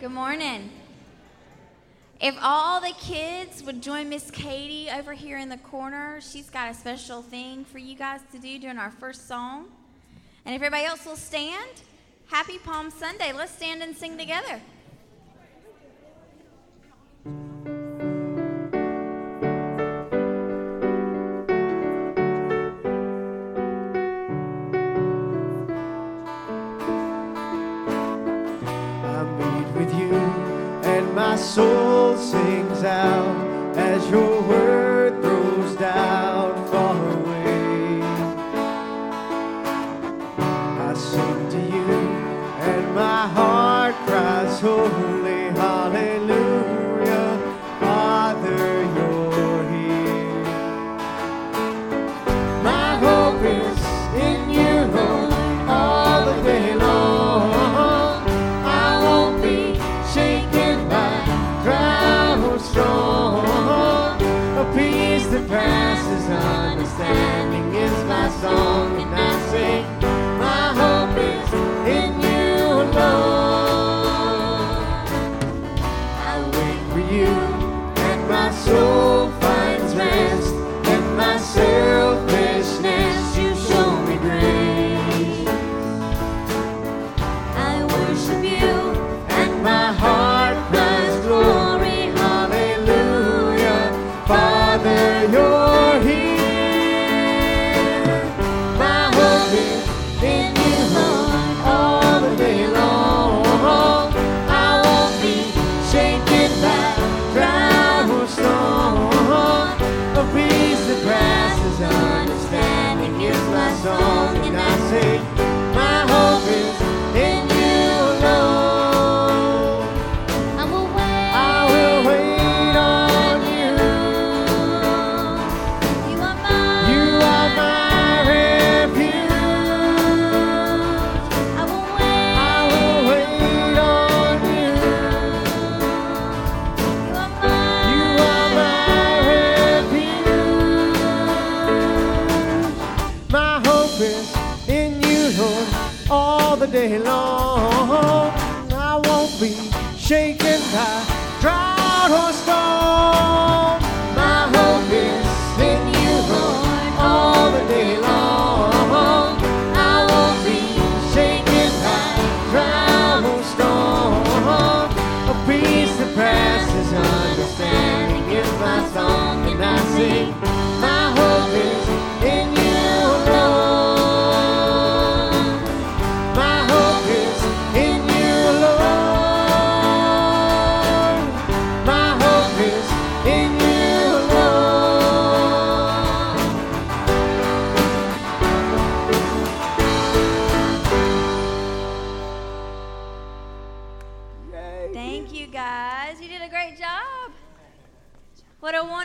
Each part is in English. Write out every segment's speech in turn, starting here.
Good morning. If all the kids would join Miss Katie over here in the corner, she's got a special thing for you guys to do during our first song. And if everybody else will stand, happy Palm Sunday. Let's stand and sing together.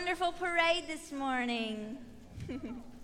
wonderful parade this morning.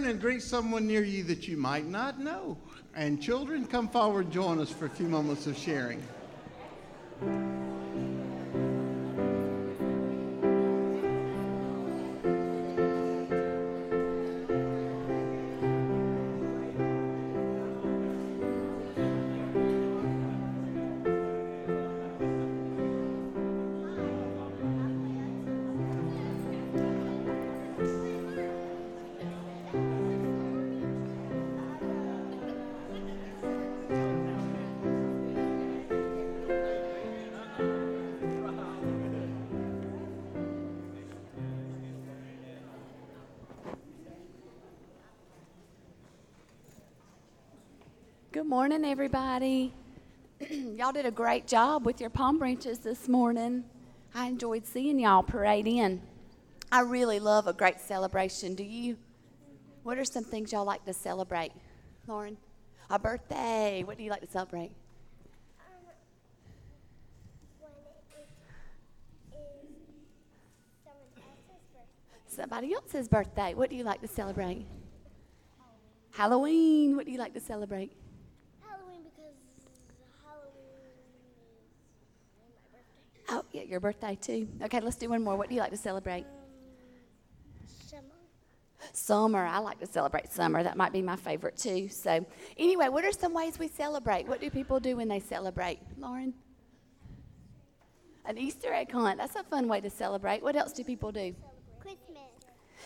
Turn and greet someone near you that you might not know. And children, come forward and join us for a few moments of sharing. Morning, everybody. y'all did a great job with your palm branches this morning. I enjoyed seeing y'all parade in. I really love a great celebration. Do you? What are some things y'all like to celebrate? Lauren? A birthday. What do you like to celebrate? when it is someone else's. Somebody else's birthday. What do you like to celebrate? Halloween. What do you like to celebrate? Halloween because Halloween is my birthday. Oh, yeah, your birthday too. Okay, let's do one more. What do you like to celebrate? Summer. Summer. I like to celebrate summer. That might be my favorite too. So, anyway, what are some ways we celebrate? What do people do when they celebrate? Lauren? An Easter egg hunt. That's a fun way to celebrate. What else do people do? Christmas.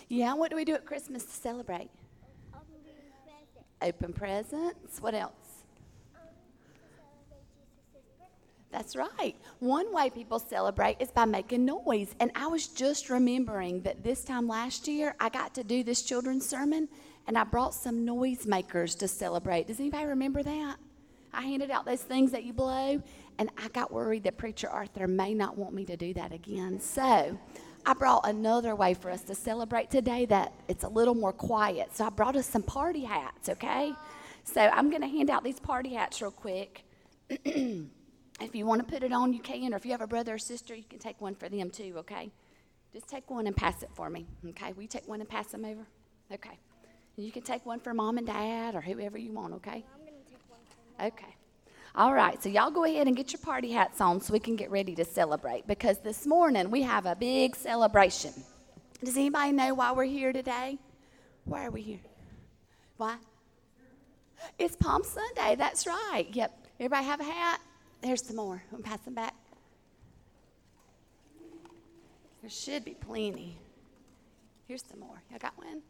Yeah, what do we do at Christmas to celebrate? Opening present. Open presents. What else? Um, celebrate Jesus' birthday. That's right. One way people celebrate is by making noise. And I was just remembering that this time last year, I got to do this children's sermon and I brought some noise makers to celebrate. Does anybody remember that? I handed out those things that you blow, and I got worried that Preacher Arthur may not want me to do that again. So I brought another way for us to celebrate today that it's a little more quiet. So I brought us some party hats, okay? So I'm going to hand out these party hats real quick. If you want to put it on, you can, or if you have a brother or sister, you can take one for them too, okay? Just take one and pass it for me, okay? Will you take one and pass them over? Okay. You can take one for mom and dad or whoever you want, okay? I'm going to take one for. Okay. All right, so y'all go ahead and get your party hats on so we can get ready to celebrate because this morning we have a big celebration. Does anybody know why we're here today? Why are we here? Why? It's Palm Sunday, that's right. Yep. Everybody have a hat? There's some more. I'm passing back. There should be plenty. Here's some more. Y'all got one?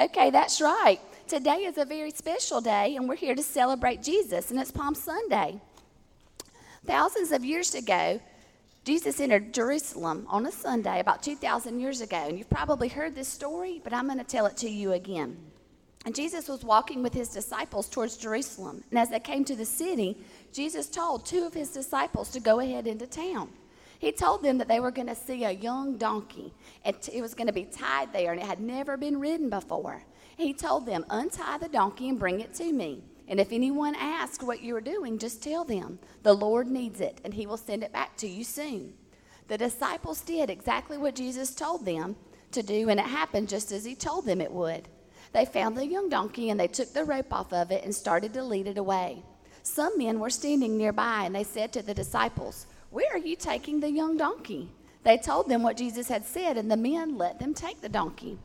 Okay, that's right. Today is a very special day, and we're here to celebrate Jesus, and it's Palm Sunday. Thousands of years ago, Jesus entered Jerusalem on a Sunday about 2,000 years ago, and you've probably heard this story, but I'm going to tell it to you again. And Jesus was walking with his disciples towards Jerusalem, and as they came to the city, Jesus told two of his disciples to go ahead into town. He told them that they were going to see a young donkey, and it was going to be tied there, and it had never been ridden before. He told them, Untie the donkey and bring it to me. And if anyone asks what you are doing, just tell them, The Lord needs it, and he will send it back to you soon. The disciples did exactly what Jesus told them to do, and it happened just as he told them it would. They found the young donkey and they took the rope off of it and started to lead it away. Some men were standing nearby and they said to the disciples, Where are you taking the young donkey? They told them what Jesus had said, and the men let them take the donkey.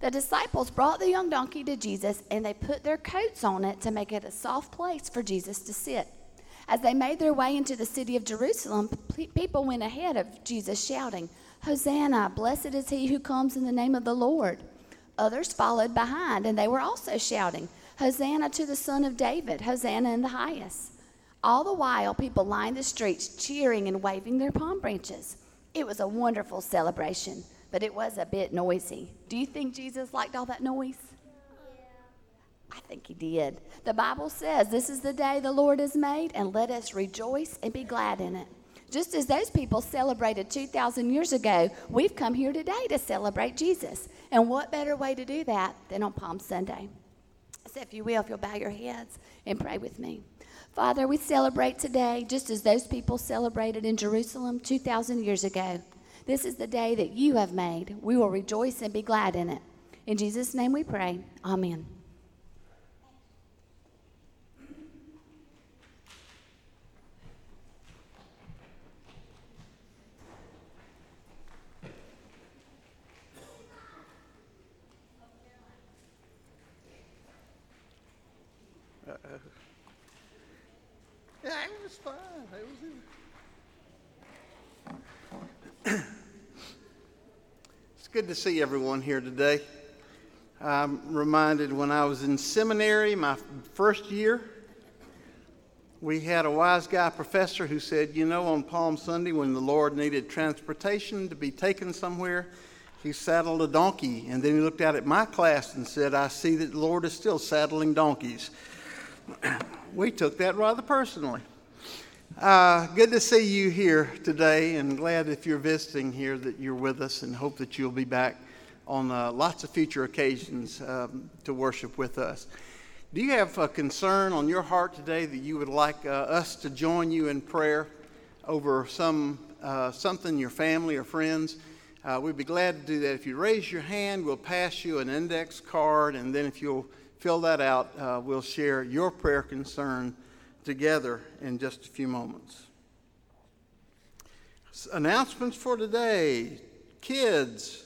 The disciples brought the young donkey to Jesus and they put their coats on it to make it a soft place for Jesus to sit. As they made their way into the city of Jerusalem, people went ahead of Jesus shouting, Hosanna, blessed is he who comes in the name of the Lord. Others followed behind, and they were also shouting, Hosanna to the Son of David, Hosanna in the highest. All the while, people lined the streets cheering and waving their palm branches. It was a wonderful celebration, but it was a bit noisy. Do you think Jesus liked all that noise? I think he did. The Bible says, This is the day the Lord has made, and let us rejoice and be glad in it. Just as those people celebrated 2,000 years ago, we've come here today to celebrate Jesus. And what better way to do that than on Palm Sunday? If you will, if you'll bow your heads and pray with me. Father, we celebrate today just as those people celebrated in Jerusalem 2,000 years ago. This is the day that you have made. We will rejoice and be glad in it. In Jesus' name we pray. Amen. Yeah, it was. It was. it's good to see everyone here today. I'm reminded when I was in seminary, my first year, we had a wise guy professor who said, you know, on Palm Sunday, when the Lord needed transportation to be taken somewhere, he saddled a donkey. And then he looked out at my class and said, I see that the Lord is still saddling donkeys. we took that rather personally. Uh, good to see you here today, and glad if you're visiting here that you're with us, and hope that you'll be back on uh, lots of future occasions um, to worship with us. Do you have a concern on your heart today that you would like uh, us to join you in prayer over some uh, something your family or friends? Uh, we'd be glad to do that. If you raise your hand, we'll pass you an index card, and then if you'll fill that out, uh, we'll share your prayer concern together in just a few moments. Announcements for today. Kids,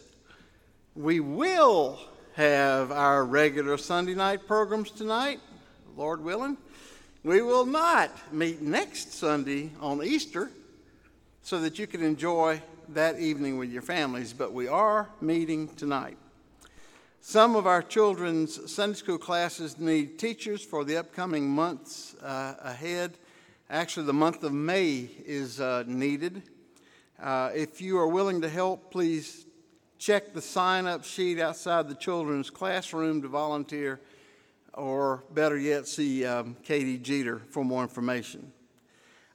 we will have our regular Sunday night programs tonight, Lord willing. We will not meet next Sunday on Easter so that you can enjoy that evening with your families, but we are meeting tonight. Some of our children's Sunday school classes need teachers for the upcoming months uh, ahead. Actually, the month of May is uh, needed. Uh, if you are willing to help, please check the sign up sheet outside the children's classroom to volunteer, or better yet, see um, Katie Jeter for more information.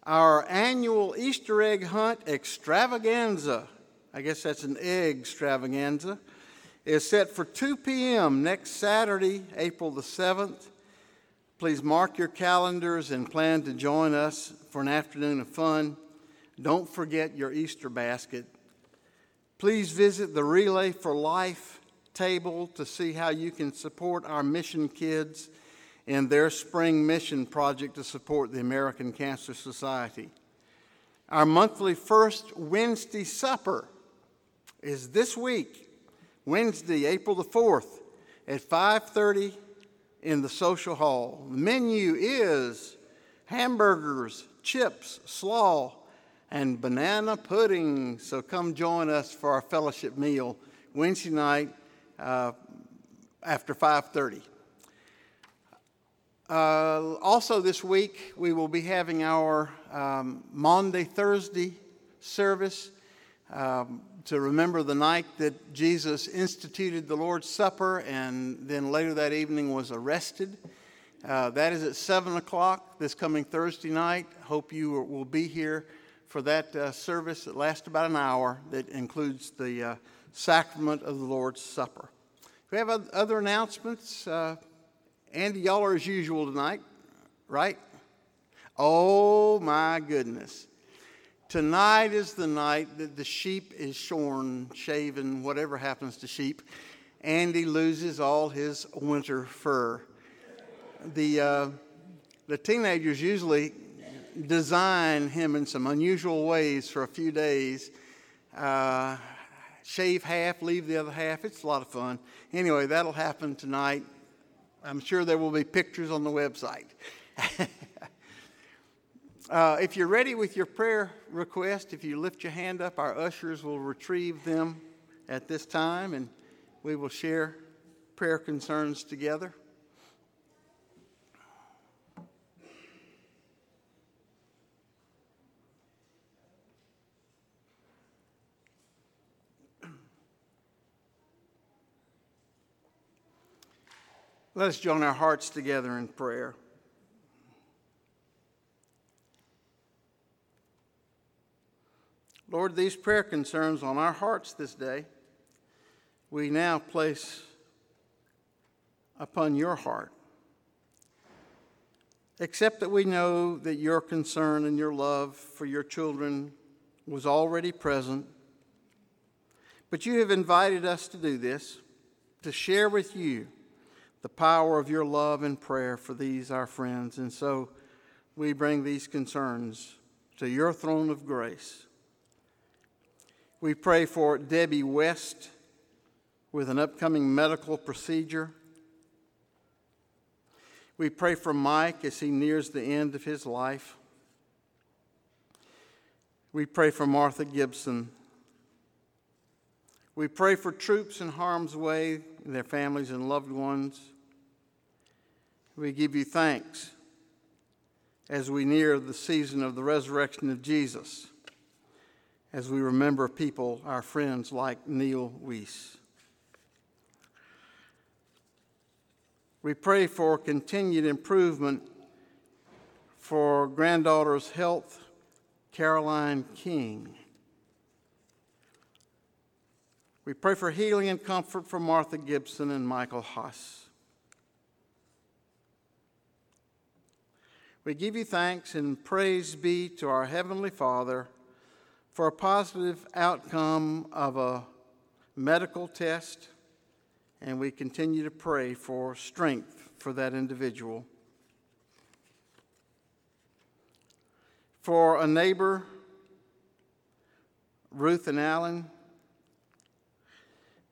Our annual Easter egg hunt extravaganza, I guess that's an egg extravaganza, is set for 2 p.m. next Saturday, April the 7th. Please mark your calendars and plan to join us for an afternoon of fun. Don't forget your Easter basket. Please visit the Relay for Life table to see how you can support our mission kids in their spring mission project to support the American Cancer Society. Our monthly first Wednesday supper is this week, Wednesday, April the 4th at 5:30 in the social hall. The menu is hamburgers, chips, slaw, and banana pudding. So come join us for our fellowship meal Wednesday night uh, after 5:30. Uh, also, this week we will be having our um, Maundy Thursday service um, to remember the night that Jesus instituted the Lord's Supper and then later that evening was arrested. Uh, that is at 7 o'clock this coming Thursday night. Hope you will be here for that uh, service that lasts about an hour that includes the uh, sacrament of the Lord's Supper. We have other announcements. Uh, Andy, y'all are as usual tonight, right? Oh my goodness. Tonight is the night that the sheep is shorn, shaven, whatever happens to sheep. Andy loses all his winter fur. The, uh, the teenagers usually design him in some unusual ways for a few days. Uh, shave half, leave the other half. It's a lot of fun. Anyway, that'll happen tonight. I'm sure there will be pictures on the website. uh, if you're ready with your prayer request, if you lift your hand up, our ushers will retrieve them at this time and we will share prayer concerns together. Let us join our hearts together in prayer. Lord, these prayer concerns on our hearts this day, we now place upon your heart. Except that we know that your concern and your love for your children was already present. But you have invited us to do this, to share with you the power of your love and prayer for these, our friends. And so we bring these concerns to your throne of grace. We pray for Debbie West with an upcoming medical procedure. We pray for Mike as he nears the end of his life. We pray for Martha Gibson. We pray for troops in harm's way, their families and loved ones. We give you thanks as we near the season of the resurrection of Jesus, as we remember people, our friends like Neil Weiss. We pray for continued improvement for granddaughter's health, Caroline King. We pray for healing and comfort for Martha Gibson and Michael Haas. We give you thanks and praise be to our Heavenly Father for a positive outcome of a medical test, and we continue to pray for strength for that individual. For a neighbor, Ruth and Allen,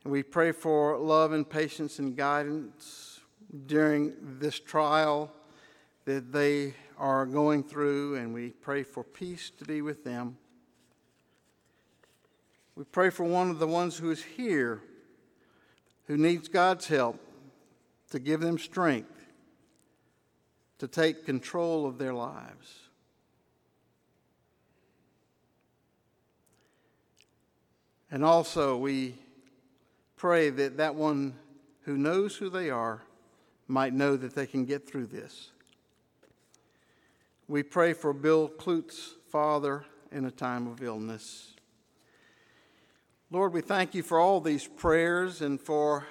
we pray for love and patience and guidance during this trial that they are going through, and we pray for peace to be with them. We pray for one of the ones who is here who needs God's help to give them strength to take control of their lives. And also, we pray that that one who knows who they are might know that they can get through this. We pray for Bill Klut's father in a time of illness. Lord, we thank you for all these prayers and for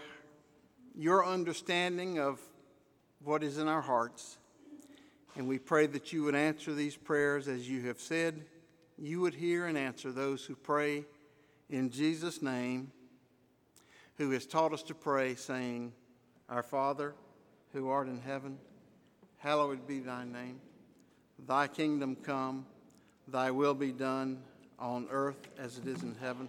your understanding of what is in our hearts. And we pray that you would answer these prayers as you have said. You would hear and answer those who pray in Jesus' name, who has taught us to pray, saying, Our Father, who art in heaven, hallowed be thy name. Thy kingdom come, thy will be done on earth as it is in heaven.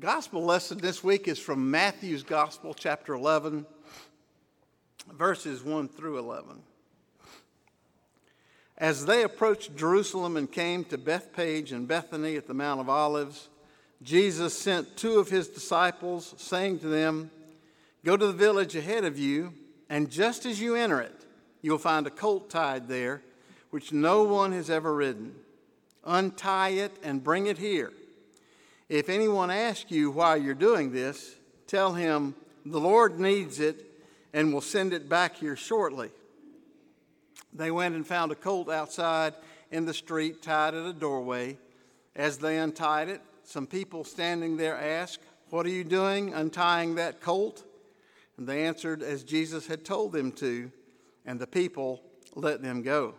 Gospel lesson this week is from Matthew's Gospel, chapter 11, verses 1 through 11. As they approached Jerusalem and came to Bethphage and Bethany at the Mount of Olives, Jesus sent two of his disciples, saying to them, Go to the village ahead of you, and just as you enter it, you'll find a colt tied there, which no one has ever ridden. Untie it and bring it here. If anyone asks you why you're doing this, tell him, The Lord needs it and will send it back here shortly. They went and found a colt outside in the street, tied at a doorway. As they untied it, some people standing there asked, What are you doing untying that colt? And they answered as Jesus had told them to, and the people let them go.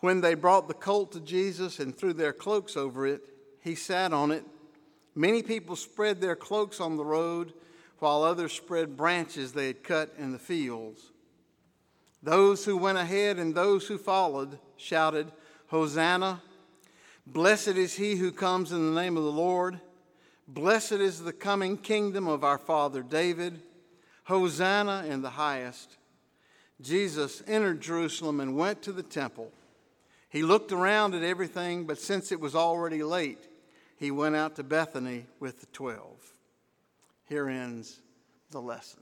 When they brought the colt to Jesus and threw their cloaks over it, he sat on it. Many people spread their cloaks on the road, while others spread branches they had cut in the fields. Those who went ahead and those who followed shouted, Hosanna! Blessed is he who comes in the name of the Lord. Blessed is the coming kingdom of our father David. Hosanna in the highest. Jesus entered Jerusalem and went to the temple. He looked around at everything, but since it was already late, he went out to Bethany with the twelve. Here ends the lesson.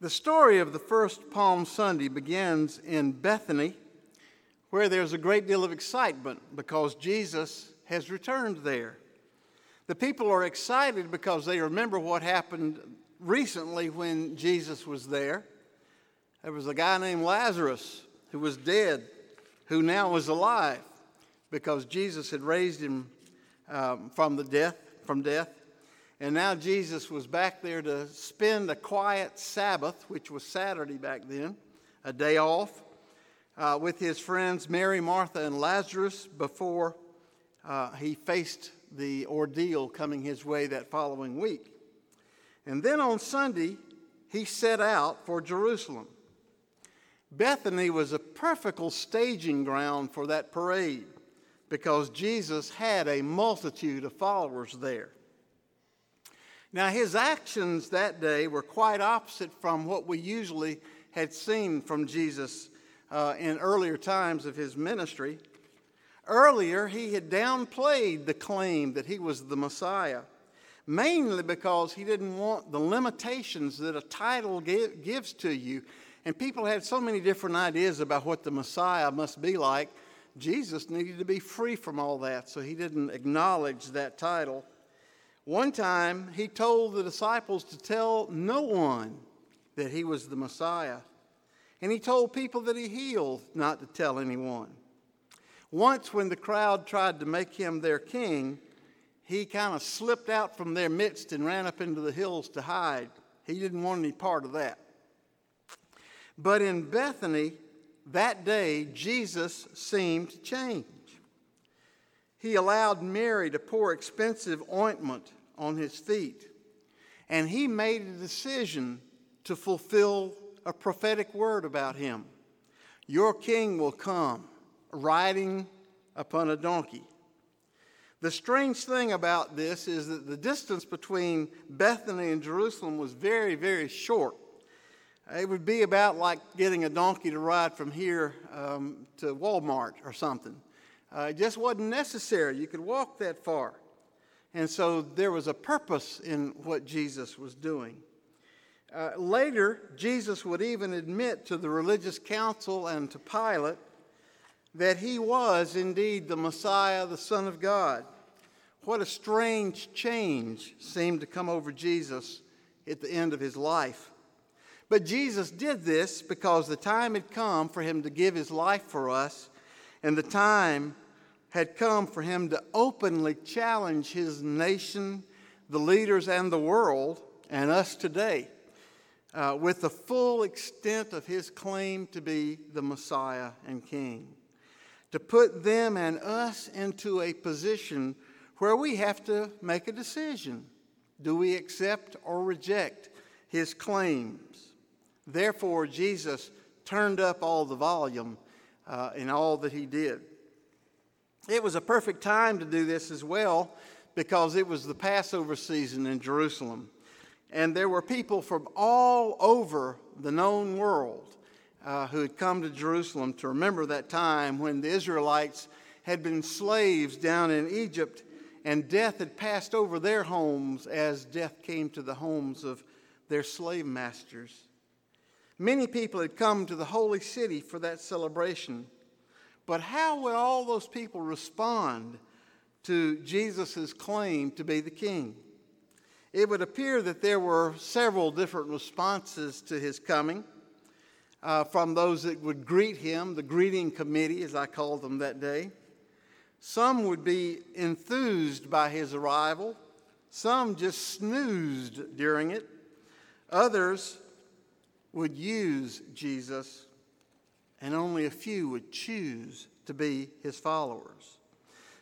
The story of the first Palm Sunday begins in Bethany, where there's a great deal of excitement because Jesus has returned there. The people are excited because they remember what happened recently when Jesus was there. There was a guy named Lazarus who was dead, who now was alive because Jesus had raised him um, from the death, from death. And now Jesus was back there to spend a quiet Sabbath, which was Saturday back then, a day off, uh, with his friends Mary, Martha, and Lazarus before uh, he faced the ordeal coming his way that following week. And then on Sunday, he set out for Jerusalem. Bethany was a perfect staging ground for that parade because Jesus had a multitude of followers there. Now, his actions that day were quite opposite from what we usually had seen from Jesus uh, in earlier times of his ministry. Earlier, he had downplayed the claim that he was the Messiah, mainly because he didn't want the limitations that a title give, gives to you. And people had so many different ideas about what the Messiah must be like. Jesus needed to be free from all that, so he didn't acknowledge that title. One time, he told the disciples to tell no one that he was the Messiah. And he told people that he healed not to tell anyone. Once, when the crowd tried to make him their king, he kind of slipped out from their midst and ran up into the hills to hide. He didn't want any part of that. But in Bethany, that day, Jesus seemed to change. He allowed Mary to pour expensive ointment on his feet. And he made a decision to fulfill a prophetic word about him. Your king will come riding upon a donkey. The strange thing about this is that the distance between Bethany and Jerusalem was very, very short. It would be about like getting a donkey to ride from here um, to Walmart or something. Uh, it just wasn't necessary. You could walk that far. And so there was a purpose in what Jesus was doing. Uh, later, Jesus would even admit to the religious council and to Pilate that he was indeed the Messiah, the Son of God. What a strange change seemed to come over Jesus at the end of his life. But Jesus did this because the time had come for him to give his life for us, and the time had come for him to openly challenge his nation, the leaders, and the world, and us today, uh, with the full extent of his claim to be the Messiah and King. To put them and us into a position where we have to make a decision. Do we accept or reject his claims? Therefore, Jesus turned up all the volume uh, in all that he did. It was a perfect time to do this as well because it was the Passover season in Jerusalem. And there were people from all over the known world uh, who had come to Jerusalem to remember that time when the Israelites had been slaves down in Egypt, and death had passed over their homes as death came to the homes of their slave masters. Many people had come to the holy city for that celebration. But how would all those people respond to Jesus' claim to be the king? It would appear that there were several different responses to his coming uh, from those that would greet him, the greeting committee, as I called them that day. Some would be enthused by his arrival, some just snoozed during it. Others would use Jesus, and only a few would choose to be his followers.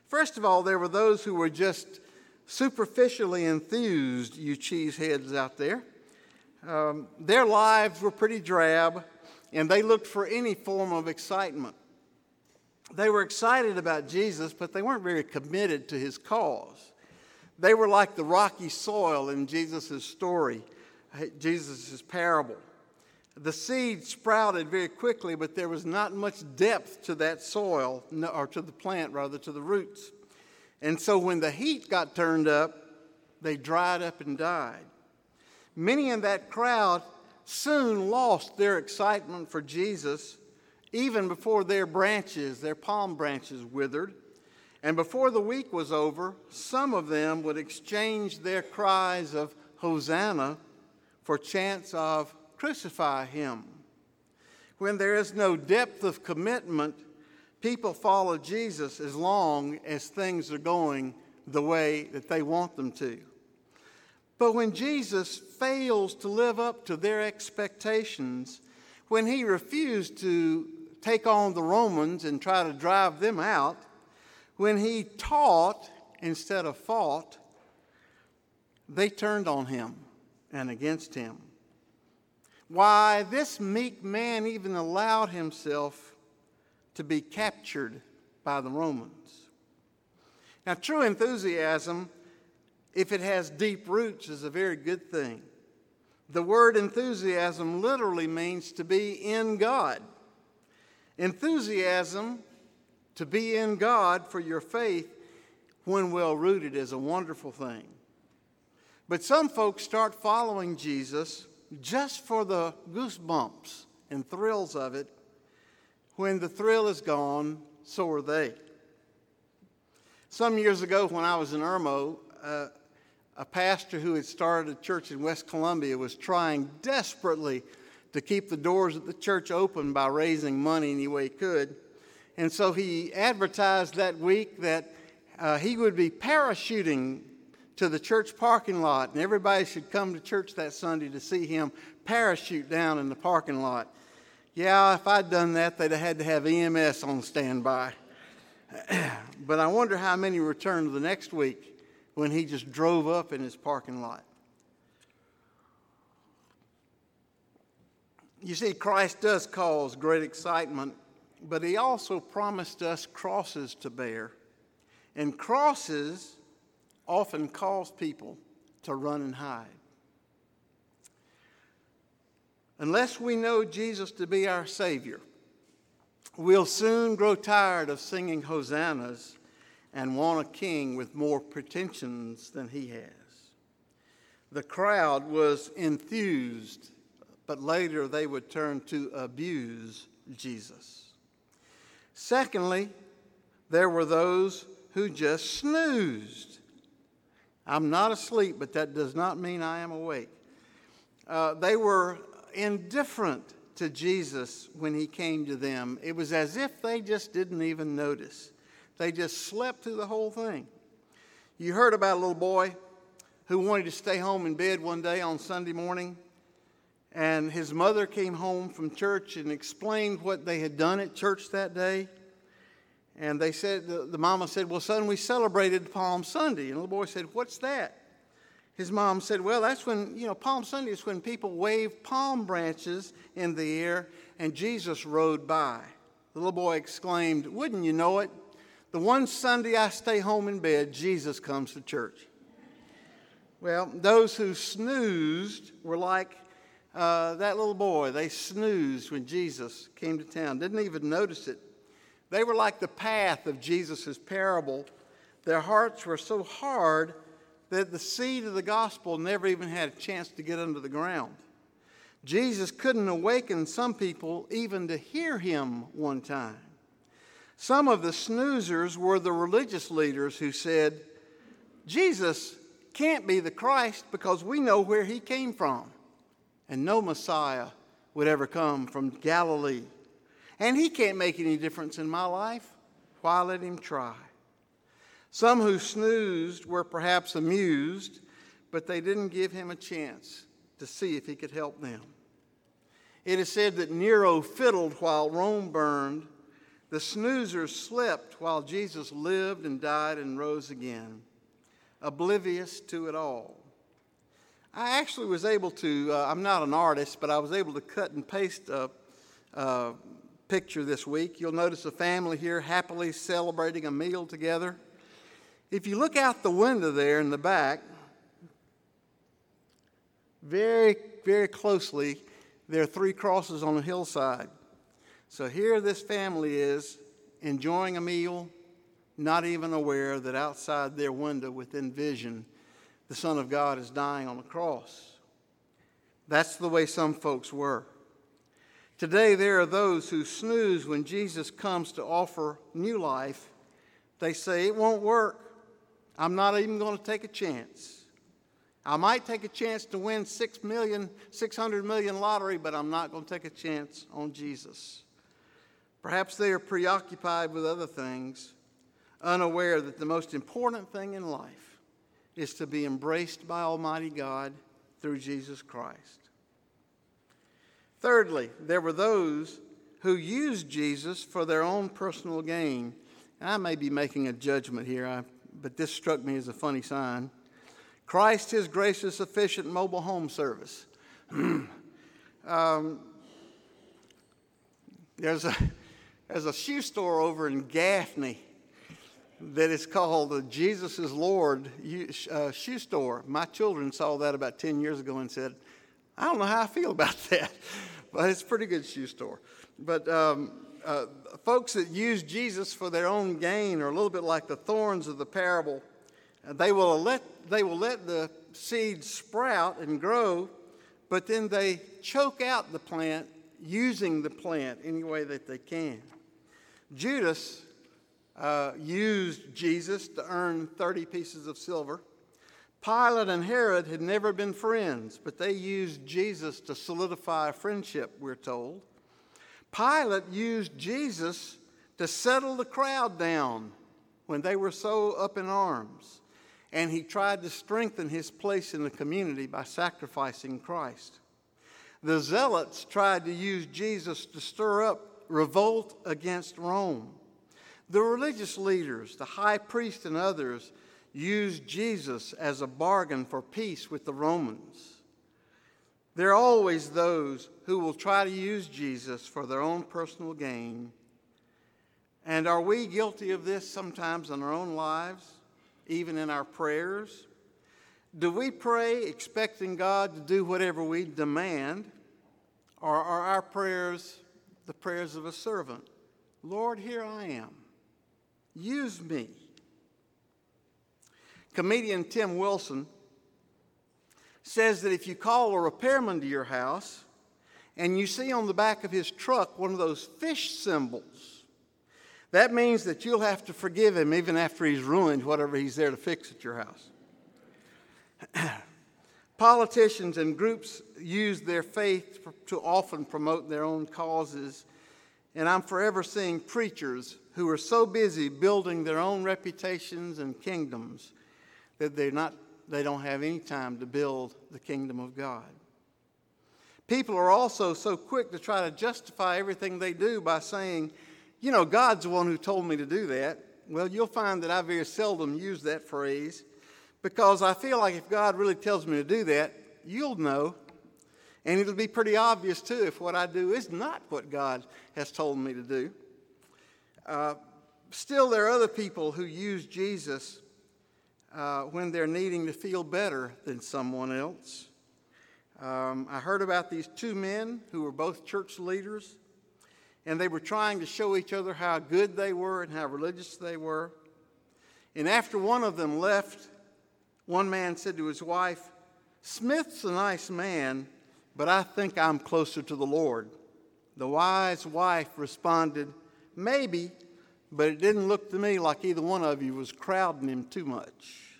First of all, there were those who were just superficially enthused, you cheeseheads out there. Um, their lives were pretty drab, and they looked for any form of excitement. They were excited about Jesus, but they weren't very committed to his cause. They were like the rocky soil in Jesus' story, Jesus' parable. The seed sprouted very quickly, but there was not much depth to that soil, or to the plant, rather, to the roots. And so when the heat got turned up, they dried up and died. Many in that crowd soon lost their excitement for Jesus, even before their branches, their palm branches, withered. And before the week was over, some of them would exchange their cries of Hosanna for chants of crucify him. When there is no depth of commitment, people follow Jesus as long as things are going the way that they want them to. But when Jesus fails to live up to their expectations, when he refused to take on the Romans and try to drive them out, when he taught instead of fought, they turned on him and against him. Why, this meek man even allowed himself to be captured by the Romans. Now, true enthusiasm, if it has deep roots, is a very good thing. The word enthusiasm literally means to be in God. Enthusiasm, to be in God for your faith, when well rooted, is a wonderful thing. But some folks start following Jesus just for the goosebumps and thrills of it. When the thrill is gone, so are they. Some years ago, when I was in Irmo, uh, a pastor who had started a church in West Columbia was trying desperately to keep the doors of the church open by raising money any way he could. And so he advertised that week that uh, he would be parachuting to the church parking lot, and everybody should come to church that Sunday to see him parachute down in the parking lot. Yeah, if I'd done that, they'd have had to have EMS on standby. but I wonder how many returned the next week when he just drove up in his parking lot. You see, Christ does cause great excitement, but he also promised us crosses to bear. And crosses often cause people to run and hide. Unless we know Jesus to be our Savior, we'll soon grow tired of singing hosannas and want a king with more pretensions than he has. The crowd was enthused, but later they would turn to abuse Jesus. Secondly, there were those who just snoozed. I'm not asleep, but that does not mean I am awake. Uh, they were indifferent to Jesus when he came to them. It was as if they just didn't even notice. They just slept through the whole thing. You heard about a little boy who wanted to stay home in bed one day on Sunday morning, and his mother came home from church and explained what they had done at church that day. And they said, the, mama said, Well, son, we celebrated Palm Sunday. And the little boy said, What's that? His mom said, Well, that's when, you know, Palm Sunday is when people wave palm branches in the air and Jesus rode by. The little boy exclaimed, Wouldn't you know it? The one Sunday I stay home in bed, Jesus comes to church. Well, those who snoozed were like uh, that little boy. They snoozed when Jesus came to town, didn't even notice it. They were like the path of Jesus' parable. Their hearts were so hard that the seed of the gospel never even had a chance to get under the ground. Jesus couldn't awaken some people even to hear him one time. Some of the snoozers were the religious leaders who said, Jesus can't be the Christ because we know where he came from. And no Messiah would ever come from Galilee. And he can't make any difference in my life. Why let him try? Some who snoozed were perhaps amused, but they didn't give him a chance to see if he could help them. It is said that Nero fiddled while Rome burned. The snoozers slept while Jesus lived and died and rose again, oblivious to it all. I actually was able to, uh, I'm not an artist, but I was able to cut and paste a, a picture this week. You'll notice a family here happily celebrating a meal together. If you look out the window there in the back, very, very closely, there are three crosses on a hillside. So here this family is enjoying a meal, not even aware that outside their window within vision, the Son of God is dying on the cross. That's the way some folks were. Today, there are those who snooze when Jesus comes to offer new life. They say, It won't work. I'm not even going to take a chance. I might take a chance to win six million, 600 million lottery, but I'm not going to take a chance on Jesus. Perhaps they are preoccupied with other things, unaware that the most important thing in life is to be embraced by Almighty God through Jesus Christ. Thirdly, there were those who used Jesus for their own personal gain. I may be making a judgment here, I, but this struck me as a funny sign. Christ, His grace is sufficient mobile home service. um, there's, a, there's a shoe store over in Gaffney that is called the Jesus is Lord uh, shoe store. My children saw that about 10 years ago and said, I don't know how I feel about that, but it's a pretty good shoe store. But um, uh, folks that use Jesus for their own gain are a little bit like the thorns of the parable. They will let, they will let the seed sprout and grow, but then they choke out the plant using the plant any way that they can. Judas uh, used Jesus to earn 30 pieces of silver. Pilate and Herod had never been friends, but they used Jesus to solidify a friendship, we're told. Pilate used Jesus to settle the crowd down when they were so up in arms. And he tried to strengthen his place in the community by sacrificing Christ. The zealots tried to use Jesus to stir up revolt against Rome. The religious leaders, the high priest, and others used Jesus as a bargain for peace with the Romans. There are always those who will try to use Jesus for their own personal gain. And are we guilty of this sometimes in our own lives, even in our prayers? Do we pray expecting God to do whatever we demand? Or are our prayers the prayers of a servant? Lord, here I am. Use me. Comedian Tim Wilson says that if you call a repairman to your house and you see on the back of his truck one of those fish symbols, that means that you'll have to forgive him even after he's ruined whatever he's there to fix at your house. Politicians and groups use their faith to often promote their own causes, and I'm forever seeing preachers who are so busy building their own reputations and kingdoms that they're not, they don't have any time to build the kingdom of God. People are also so quick to try to justify everything they do by saying, you know, God's the one who told me to do that. Well, you'll find that I very seldom use that phrase because I feel like if God really tells me to do that, you'll know. And it'll be pretty obvious too if what I do is not what God has told me to do. Uh, still, there are other people who use Jesus uh, when they're needing to feel better than someone else. Um, I heard about these two men who were both church leaders, and they were trying to show each other how good they were and how religious they were. And after one of them left, one man said to his wife, Smith's a nice man, but I think I'm closer to the Lord. The wise wife responded, Maybe, but it didn't look to me like either one of you was crowding him too much.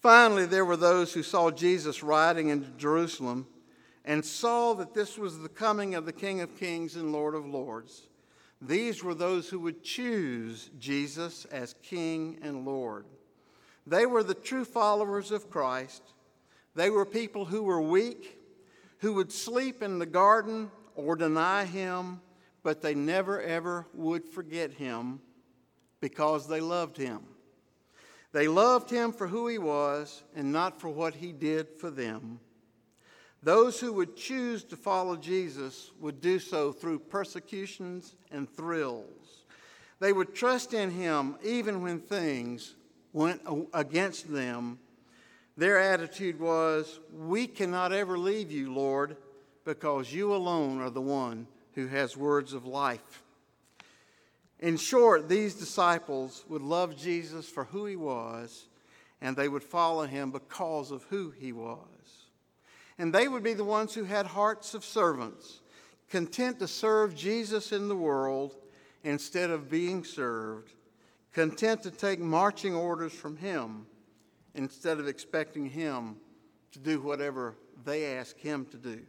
Finally, there were those who saw Jesus riding into Jerusalem and saw that this was the coming of the King of Kings and Lord of Lords. These were those who would choose Jesus as King and Lord. They were the true followers of Christ. They were people who were weak, who would sleep in the garden or deny him, but they never ever would forget him because they loved him. They loved him for who he was and not for what he did for them. Those who would choose to follow Jesus would do so through persecutions and thrills. They would trust in him even when things went against them. Their attitude was, We cannot ever leave you, Lord, because you alone are the one who has words of life. In short, these disciples would love Jesus for who he was, and they would follow him because of who he was. And they would be the ones who had hearts of servants, content to serve Jesus in the world instead of being served, content to take marching orders from him instead of expecting him to do whatever they ask him to do.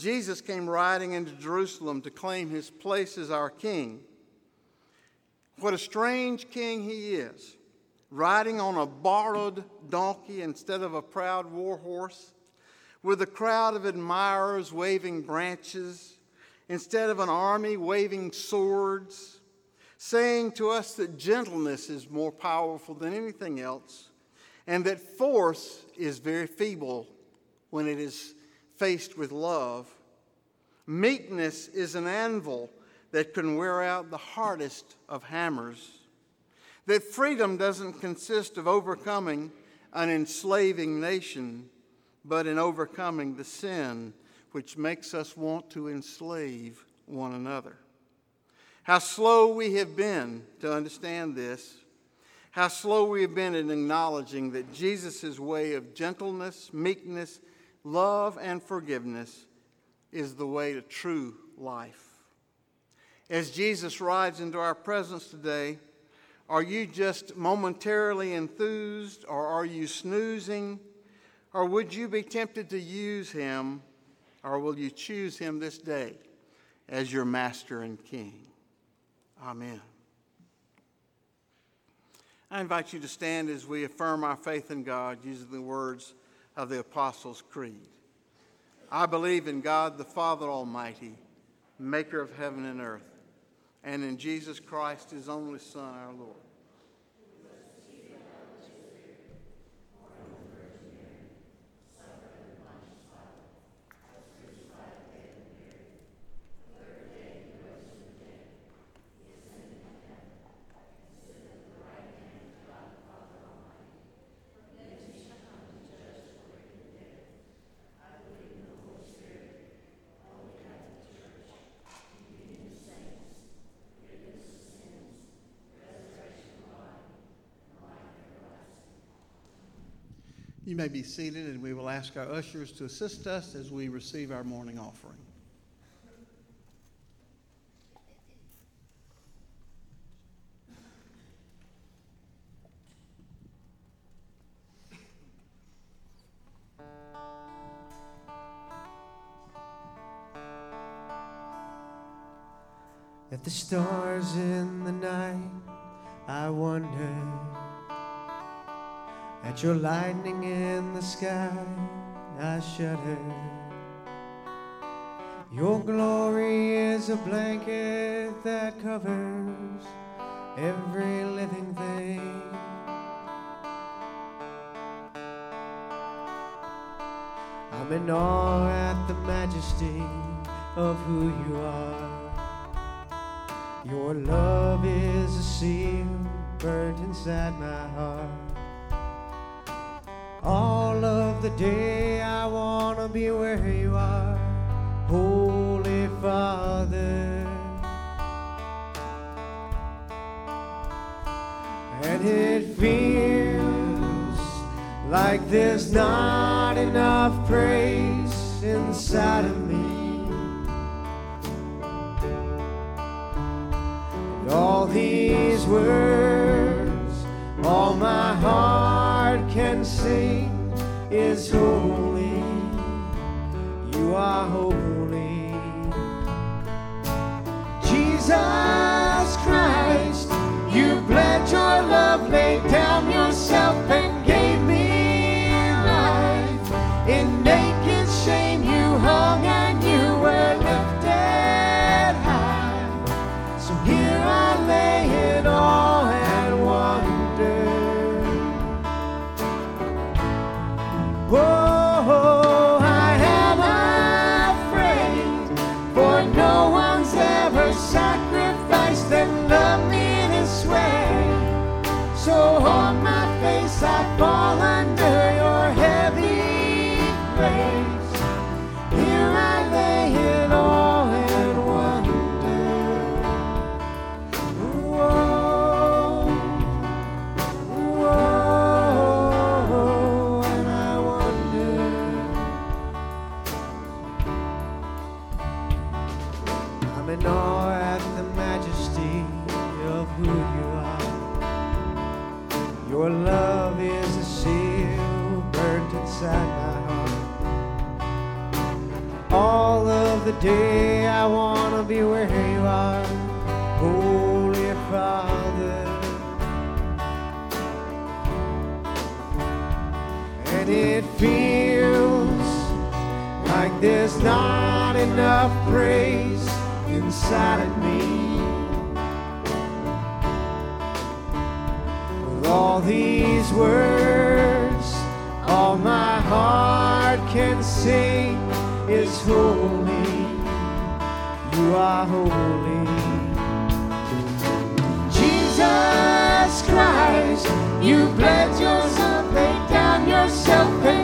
Jesus came riding into Jerusalem to claim his place as our king. What a strange king he is, riding on a borrowed donkey instead of a proud war horse, with a crowd of admirers waving branches instead of an army waving swords, saying to us that gentleness is more powerful than anything else, and that force is very feeble when it is faced with love. Meekness is an anvil that can wear out the hardest of hammers. That freedom doesn't consist of overcoming an enslaving nation but in overcoming the sin which makes us want to enslave one another. How slow we have been to understand this. How slow we have been in acknowledging that Jesus' way of gentleness, meekness, love, and forgiveness is the way to true life. As Jesus rides into our presence today, are you just momentarily enthused or are you snoozing? Or would you be tempted to use him, or will you choose him this day as your master and king? Amen. I invite you to stand as we affirm our faith in God using the words of the Apostles' Creed. I believe in God the Father Almighty, maker of heaven and earth, and in Jesus Christ, his only Son, our Lord You may be seated, and we will ask our ushers to assist us as we receive our morning offering. At the stars in the night, I wonder at your lightning in the sky, I shudder. Your glory is a blanket that covers every living thing. I'm in awe at the majesty of who you are. Your love is a seal burnt inside my heart the day, I want to be where you are, Holy Father. And it feels like there's not enough praise inside of me. And all these words, all my heart can sing is holy. You are holy. Jesus Christ, you bled your love, laid down yourself enough praise inside of me. With all these words, all my heart can sing is holy. You are holy. Jesus Christ, you bled yourself, laid down yourself.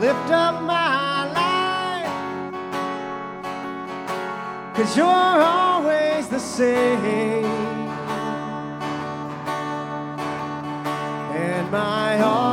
lift up my life. Cause you're always the same. And my heart.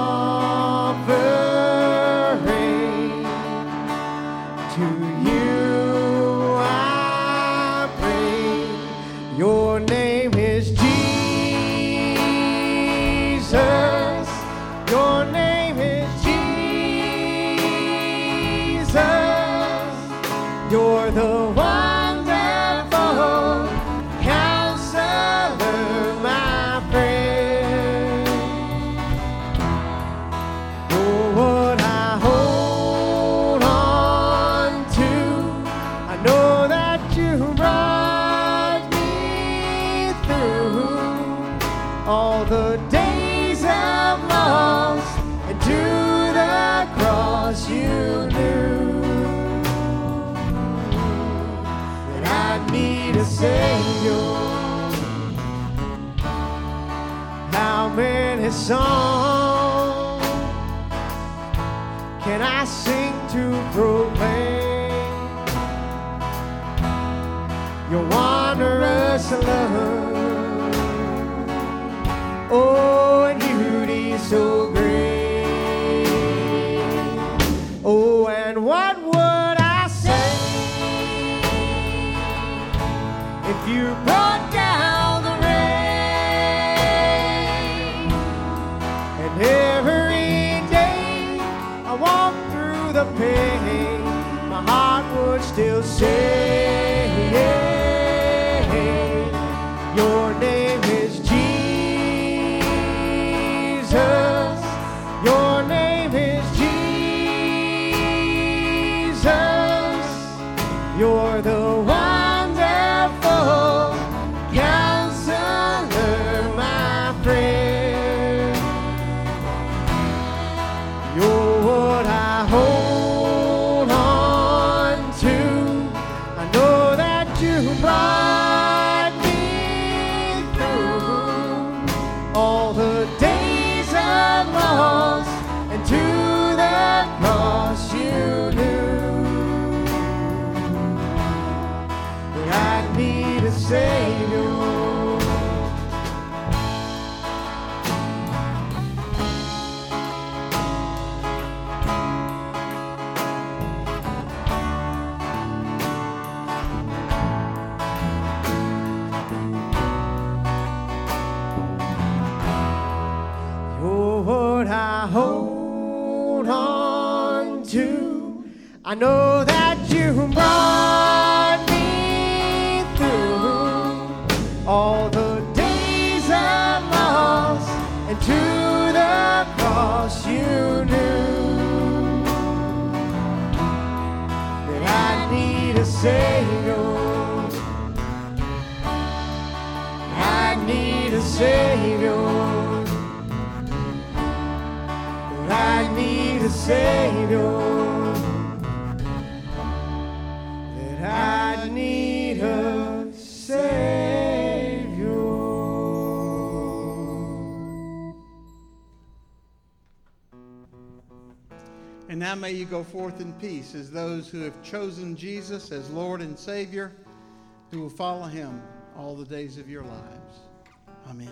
if you're brought down the rain. And every day I walk through the pain, my heart would still say. Savior. I need a Savior. I need a Savior. now may you go forth in peace as those who have chosen Jesus as Lord and Savior, who will follow him all the days of your lives. Amen.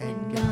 And God.